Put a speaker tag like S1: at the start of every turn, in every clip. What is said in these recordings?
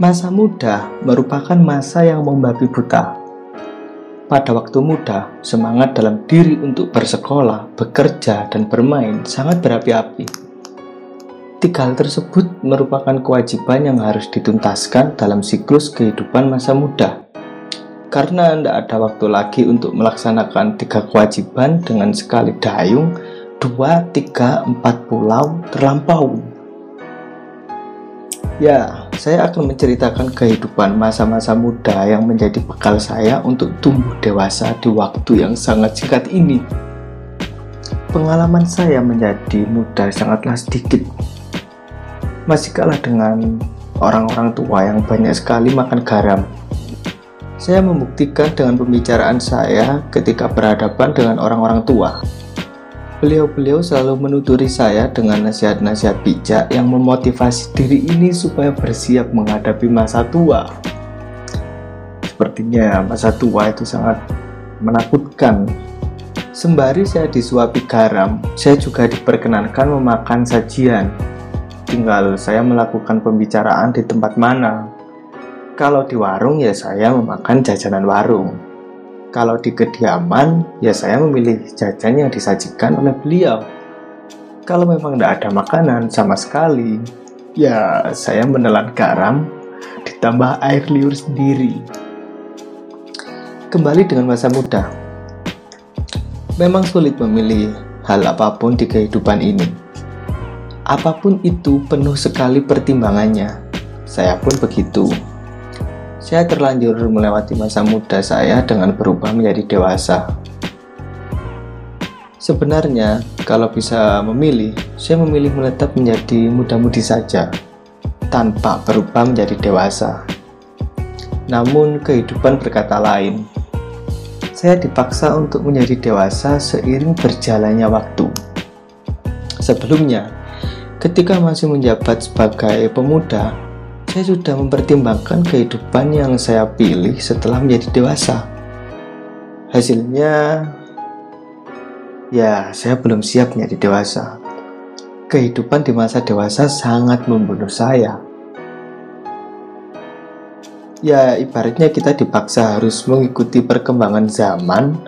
S1: Masa muda merupakan masa yang membabi buta. Pada waktu muda, semangat dalam diri untuk bersekolah, bekerja, dan bermain sangat berapi-api. Tiga hal tersebut merupakan kewajiban yang harus dituntaskan dalam siklus kehidupan masa muda. Karena tidak ada waktu lagi untuk melaksanakan tiga kewajiban dengan sekali dayung, dua, tiga, empat pulau terlampau. Ya, saya akan menceritakan kehidupan masa-masa muda yang menjadi bekal saya untuk tumbuh dewasa di waktu yang sangat singkat ini. Pengalaman saya menjadi muda sangatlah sedikit. Masih kalah dengan orang-orang tua yang banyak sekali makan garam. Saya membuktikan dengan pembicaraan saya ketika berhadapan dengan orang-orang tua. Beliau-beliau selalu menuturi saya dengan nasihat-nasihat bijak yang memotivasi diri ini supaya bersiap menghadapi masa tua. Sepertinya masa tua itu sangat menakutkan. Sembari saya disuapi garam, saya juga diperkenankan memakan sajian. Tinggal saya melakukan pembicaraan di tempat mana. Kalau di warung ya saya memakan jajanan warung kalau di kediaman, ya saya memilih jajan yang disajikan oleh beliau. Kalau memang tidak ada makanan sama sekali, ya saya menelan garam ditambah air liur sendiri. Kembali dengan masa muda. Memang sulit memilih hal apa pun di kehidupan ini. Apa pun itu penuh sekali pertimbangannya. Saya pun begitu. Saya terlanjur melewati masa muda saya dengan berubah menjadi dewasa. Sebenarnya, kalau bisa memilih, saya memilih menetap menjadi muda-mudi saja, tanpa berubah menjadi dewasa. Namun, kehidupan berkata lain. Saya dipaksa untuk menjadi dewasa seiring berjalannya waktu. Sebelumnya, ketika masih menjabat sebagai pemuda, saya sudah mempertimbangkan kehidupan yang saya pilih setelah menjadi dewasa. Hasilnya, ya, saya belum siap menjadi dewasa. Kehidupan di masa dewasa sangat membunuh saya. Ya, ibaratnya kita dipaksa harus mengikuti perkembangan zaman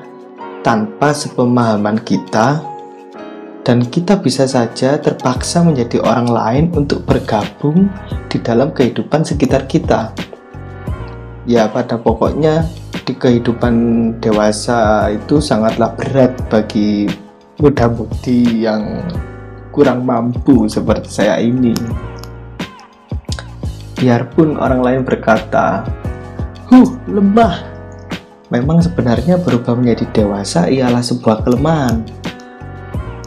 S1: tanpa sepemahaman kita dan kita bisa saja terpaksa menjadi orang lain untuk bergabung di dalam kehidupan sekitar kita. Ya, pada pokoknya di kehidupan dewasa itu sangatlah berat bagi muda-mudi yang kurang mampu seperti saya ini. Biarpun orang lain berkata, "Huh, lemah." Memang sebenarnya berubah menjadi dewasa ialah sebuah kelemahan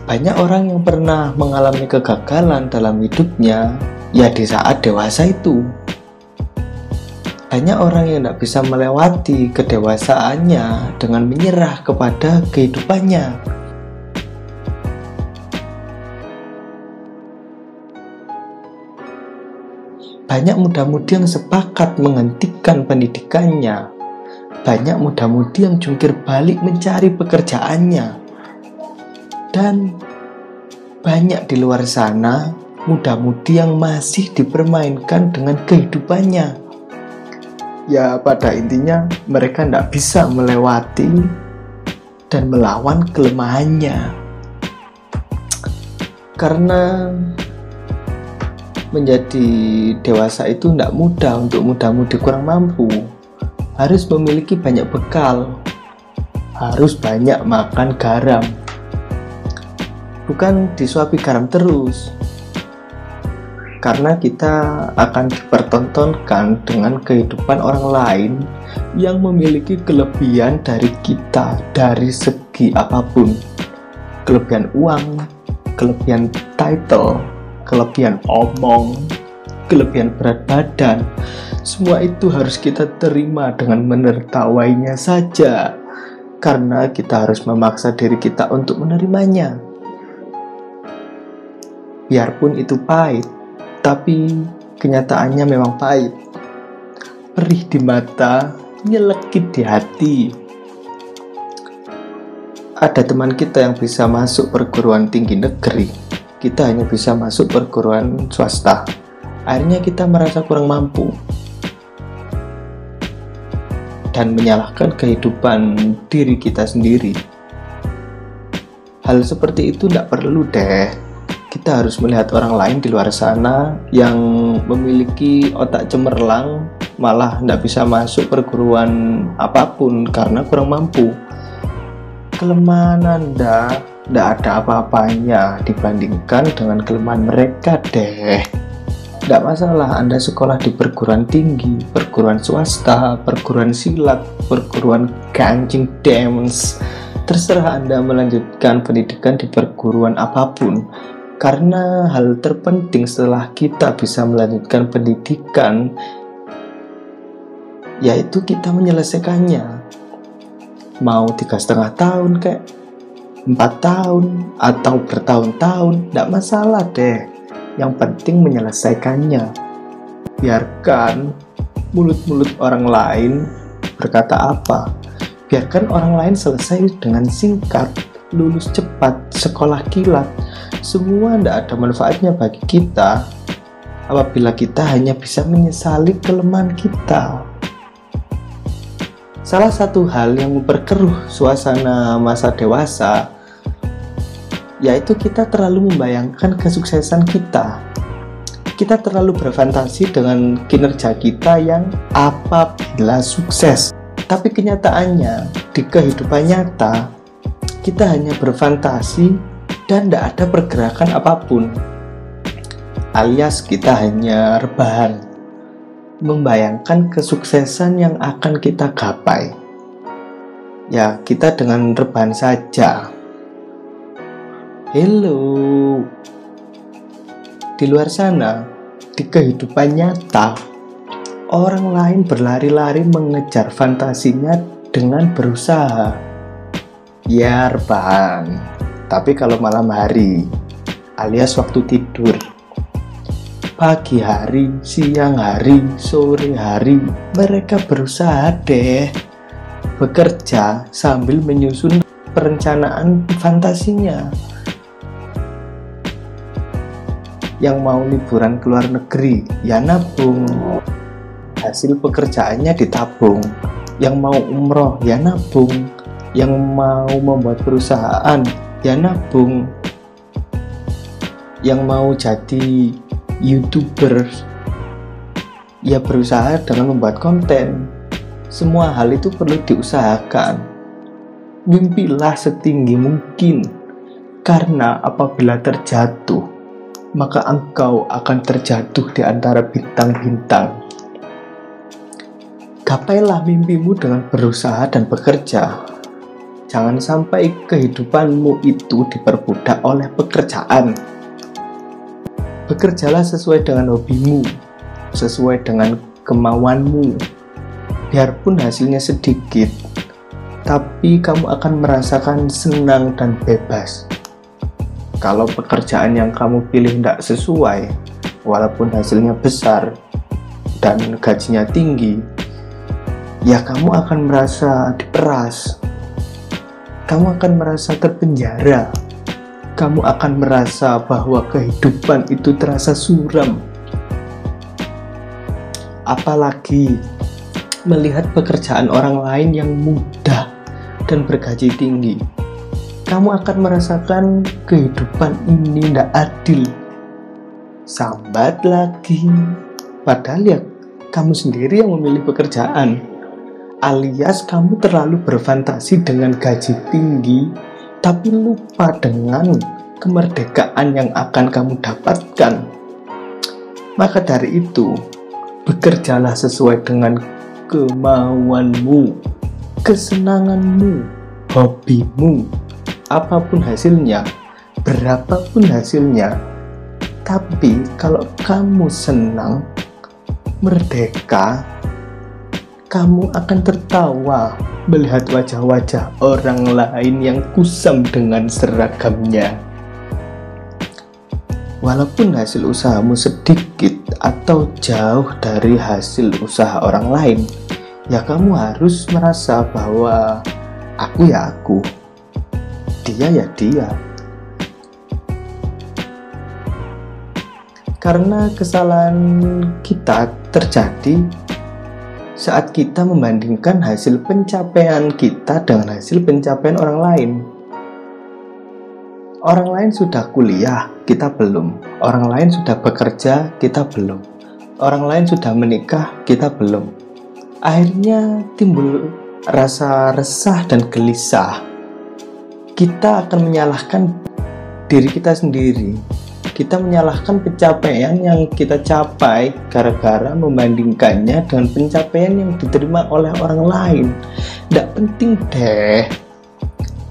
S1: banyak orang yang pernah mengalami kegagalan dalam hidupnya ya di saat dewasa itu. Banyak orang yang tidak bisa melewati kedewasaannya dengan menyerah kepada kehidupannya. Banyak muda-mudi yang sepakat menghentikan pendidikannya. Banyak muda-mudi yang jungkir balik mencari pekerjaannya dan banyak di luar sana muda-mudi yang masih dipermainkan dengan kehidupannya. Ya, pada intinya mereka tidak bisa melewati dan melawan kelemahannya. Karena menjadi dewasa itu tidak mudah untuk muda-mudi kurang mampu. Harus memiliki banyak bekal, harus banyak makan garam, bukan disuapi garam terus. Karena kita akan dipertontonkan dengan kehidupan orang lain yang memiliki kelebihan dari kita dari segi apa pun. Kelebihan uang kelebihan title kelebihan omong kelebihan berat badan. Semua itu harus kita terima dengan menertawainya saja. Karena kita harus memaksa diri kita untuk menerimanya Biarpun itu pahit, tapi kenyataannya memang pahit. Perih di mata, nyelekit di hati. Ada teman kita yang bisa masuk perguruan tinggi negeri, kita hanya bisa masuk perguruan swasta. Akhirnya kita merasa kurang mampu. dan menyalahkan kehidupan diri kita sendiri. Hal seperti itu tidak perlu deh. Kita harus melihat orang lain di luar sana yang memiliki otak cemerlang, malah tidak bisa masuk perguruan apa pun karena kurang mampu. Kelemahan Anda tidak ada apa-apanya dibandingkan dengan kelemahan mereka deh. Tidak masalah Anda sekolah di perguruan tinggi, perguruan swasta, perguruan silat, perguruan kancing dance. Terserah Anda melanjutkan pendidikan di perguruan apa pun. Karena hal terpenting setelah kita bisa melanjutkan pendidikan yaitu kita menyelesaikannya. Mau tiga setengah tahun kayak empat tahun atau bertahun-tahun, tidak masalah deh yang penting menyelesaikannya. Biarkan mulut-mulut orang lain berkata apa. Biarkan orang lain selesai dengan singkat, lulus cepat, sekolah kilat. Semua tidak ada manfaatnya bagi kita apabila kita hanya bisa menyesali kelemahan kita. Salah satu hal yang memperkeruh suasana masa dewasa yaitu kita terlalu membayangkan kesuksesan kita. Kita terlalu berfantasi dengan kinerja kita yang apabila sukses. Tapi kenyataannya, di kehidupan nyata, kita hanya berfantasi dan tidak ada pergerakan apa pun. Alias kita hanya rebahan, membayangkan kesuksesan yang akan kita gapai. Ya, kita dengan rebahan saja Hello. Di luar sana, di kehidupan nyata, orang lain berlari-lari mengejar fantasinya dengan berusaha. Ya, rebahan. Tapi kalau malam hari, alias waktu tidur, pagi hari, siang hari, sore hari, mereka berusaha deh bekerja sambil menyusun perencanaan fantasinya. Yang mau liburan ke luar negeri ya nabung. Hasil pekerjaannya ditabung. Yang mau umroh ya nabung. Yang mau membuat perusahaan ya nabung yang mau jadi youtuber ya berusaha dengan membuat konten semua hal itu perlu diusahakan mimpilah setinggi mungkin karena apabila terjatuh maka engkau akan terjatuh di antara bintang-bintang. Gapailah mimpimu dengan berusaha dan bekerja. Jangan sampai kehidupanmu itu diperbudak oleh pekerjaan. Bekerjalah sesuai dengan hobimu, sesuai dengan kemauanmu. Biarpun hasilnya sedikit, tapi kamu akan merasakan senang dan bebas kalau pekerjaan yang kamu pilih tidak sesuai, walaupun hasilnya besar dan gajinya tinggi, ya kamu akan merasa diperas. Kamu akan merasa terpenjara. Kamu akan merasa bahwa kehidupan itu terasa suram. Apalagi melihat pekerjaan orang lain yang mudah dan bergaji tinggi kamu akan merasakan kehidupan ini tidak adil. Sambat lagi. Padahal ya kamu sendiri yang memilih pekerjaan. Alias kamu terlalu berfantasi dengan gaji tinggi, tapi lupa dengan kemerdekaan yang akan kamu dapatkan. Maka dari itu, bekerjalah sesuai dengan kemauanmu, kesenanganmu, hobimu, apa pun hasilnya, berapapun hasilnya, tapi kalau kamu senang, merdeka, kamu akan tertawa melihat wajah-wajah orang lain yang kusam dengan seragamnya. Walaupun hasil usahamu sedikit atau jauh dari hasil usaha orang lain, ya kamu harus merasa bahwa aku ya aku dia ya dia karena kesalahan kita terjadi saat kita membandingkan hasil pencapaian kita dengan hasil pencapaian orang lain. Orang lain sudah kuliah, kita belum. Orang lain sudah bekerja, kita belum. Orang lain sudah menikah, kita belum. Akhirnya timbul rasa resah dan gelisah. Kita akan menyalahkan diri kita sendiri. Kita menyalahkan pencapaian yang kita capai gara-gara membandingkannya dengan pencapaian yang diterima oleh orang lain. Tidak penting deh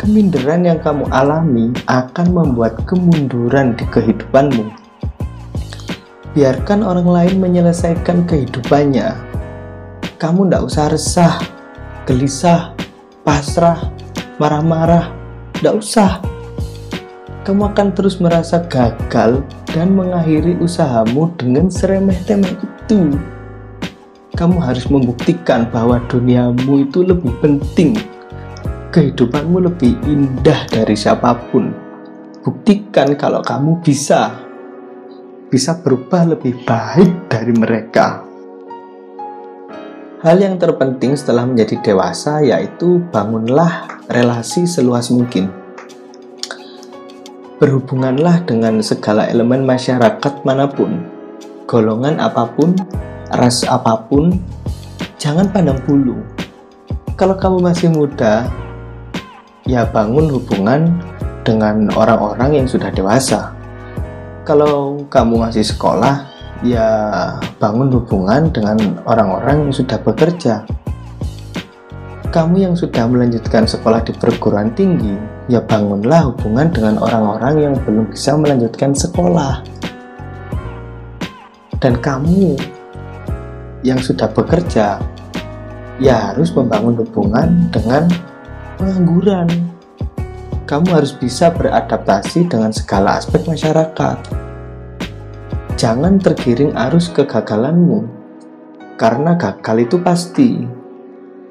S1: Keminderan yang kamu alami akan membuat kemunduran di kehidupanmu. Biarkan orang lain menyelesaikan kehidupannya. Kamu tidak usah resah, gelisah, pasrah, marah-marah. Tidak usah. Kamu akan terus merasa gagal dan mengakhiri usahamu dengan seremeh-temeh itu. Kamu harus membuktikan bahwa duniamu itu lebih penting kehidupanmu lebih indah dari siapa pun. Buktikan kalau kamu bisa, bisa berubah lebih baik dari mereka. Hal yang terpenting setelah menjadi dewasa yaitu bangunlah relasi seluas mungkin. Berhubunganlah dengan segala elemen masyarakat mana pun, golongan apa pun, ras apa pun, jangan pandang bulu. Kalau kamu masih muda, ya bangun hubungan dengan orang-orang yang sudah dewasa. Kalau kamu masih sekolah, ya bangun hubungan dengan orang-orang yang sudah bekerja. Kamu yang sudah melanjutkan sekolah di perguruan tinggi, ya bangunlah hubungan dengan orang-orang yang belum bisa melanjutkan sekolah. Dan kamu yang sudah bekerja, ya harus membangun hubungan dengan pengangguran. Kamu harus bisa beradaptasi dengan segala aspek masyarakat. Jangan tergiring arus kegagalanmu, karena gagal itu pasti.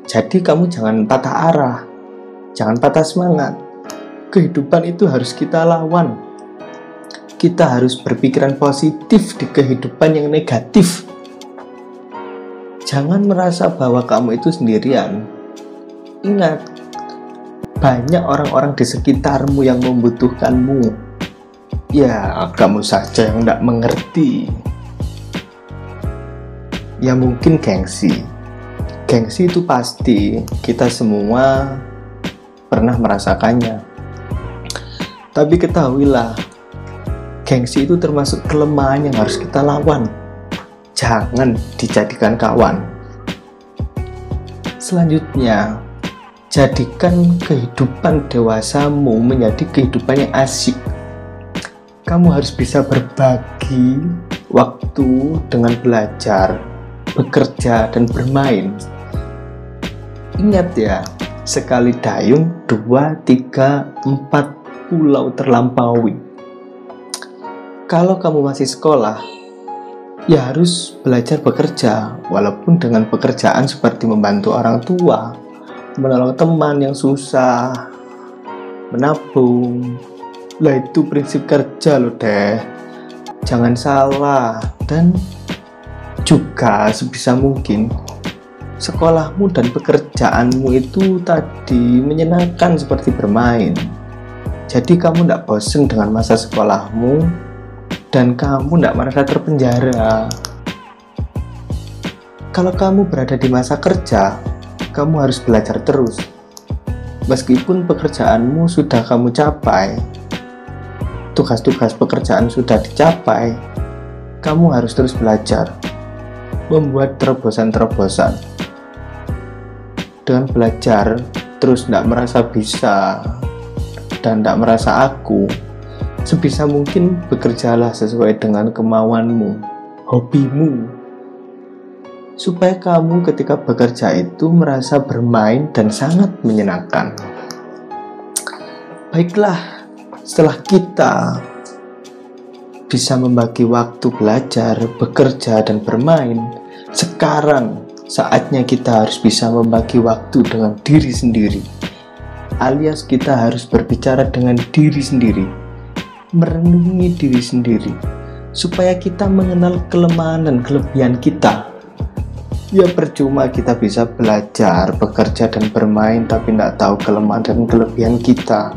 S1: Jadi kamu jangan patah arah, jangan patah semangat. Kehidupan itu harus kita lawan. Kita harus berpikiran positif di kehidupan yang negatif. Jangan merasa bahwa kamu itu sendirian. Ingat, banyak orang-orang di sekitarmu yang membutuhkanmu. Ya, kamu saja yang tidak mengerti. Ya mungkin gengsi. Gengsi itu pasti kita semua pernah merasakannya. Tapi ketahuilah, gengsi itu termasuk kelemahan yang harus kita lawan. Jangan dijadikan kawan. Selanjutnya, Jadikan kehidupan dewasamu menjadi kehidupan yang asik. Kamu harus bisa berbagi waktu dengan belajar, bekerja, dan bermain. Ingat ya, sekali dayung, dua, tiga, empat pulau terlampaui. Kalau kamu masih sekolah, ya harus belajar bekerja, walaupun dengan pekerjaan seperti membantu orang tua, menolong teman yang susah, menabung. Lah itu prinsip kerja loh deh. Jangan salah dan juga sebisa mungkin sekolahmu dan pekerjaanmu itu tadi menyenangkan seperti bermain. Jadi kamu tidak bosan dengan masa sekolahmu dan kamu tidak merasa terpenjara. Kalau kamu berada di masa kerja, kamu harus belajar terus. Meskipun pekerjaanmu sudah kamu capai, tugas-tugas pekerjaan sudah dicapai, kamu harus terus belajar, membuat terobosan-terobosan. Dengan belajar, terus tidak merasa bisa dan tidak merasa aku, sebisa mungkin bekerjalah sesuai dengan kemauanmu, hobimu, supaya kamu ketika bekerja itu merasa bermain dan sangat menyenangkan. Baiklah, setelah kita bisa membagi waktu belajar, bekerja, dan bermain, sekarang saatnya kita harus bisa membagi waktu dengan diri sendiri. Alias kita harus berbicara dengan diri sendiri, merenungi diri sendiri, supaya kita mengenal kelemahan dan kelebihan kita Ya percuma kita bisa belajar, bekerja dan bermain tapi tidak tahu kelemahan dan kelebihan kita.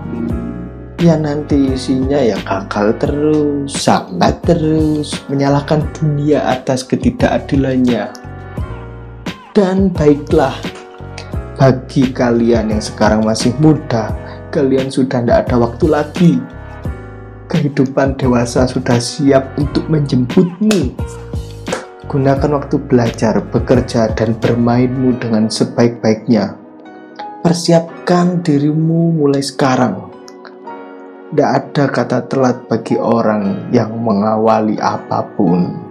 S1: Ya nanti isinya ya gagal terus, sambat terus, menyalahkan dunia atas ketidakadilannya. Dan baiklah, bagi kalian yang sekarang masih muda, kalian sudah tidak ada waktu lagi. Kehidupan dewasa sudah siap untuk menjemputmu. Gunakan waktu belajar, bekerja, dan bermainmu dengan sebaik-baiknya. Persiapkan dirimu mulai sekarang. Tidak ada kata telat bagi orang yang mengawali apa pun.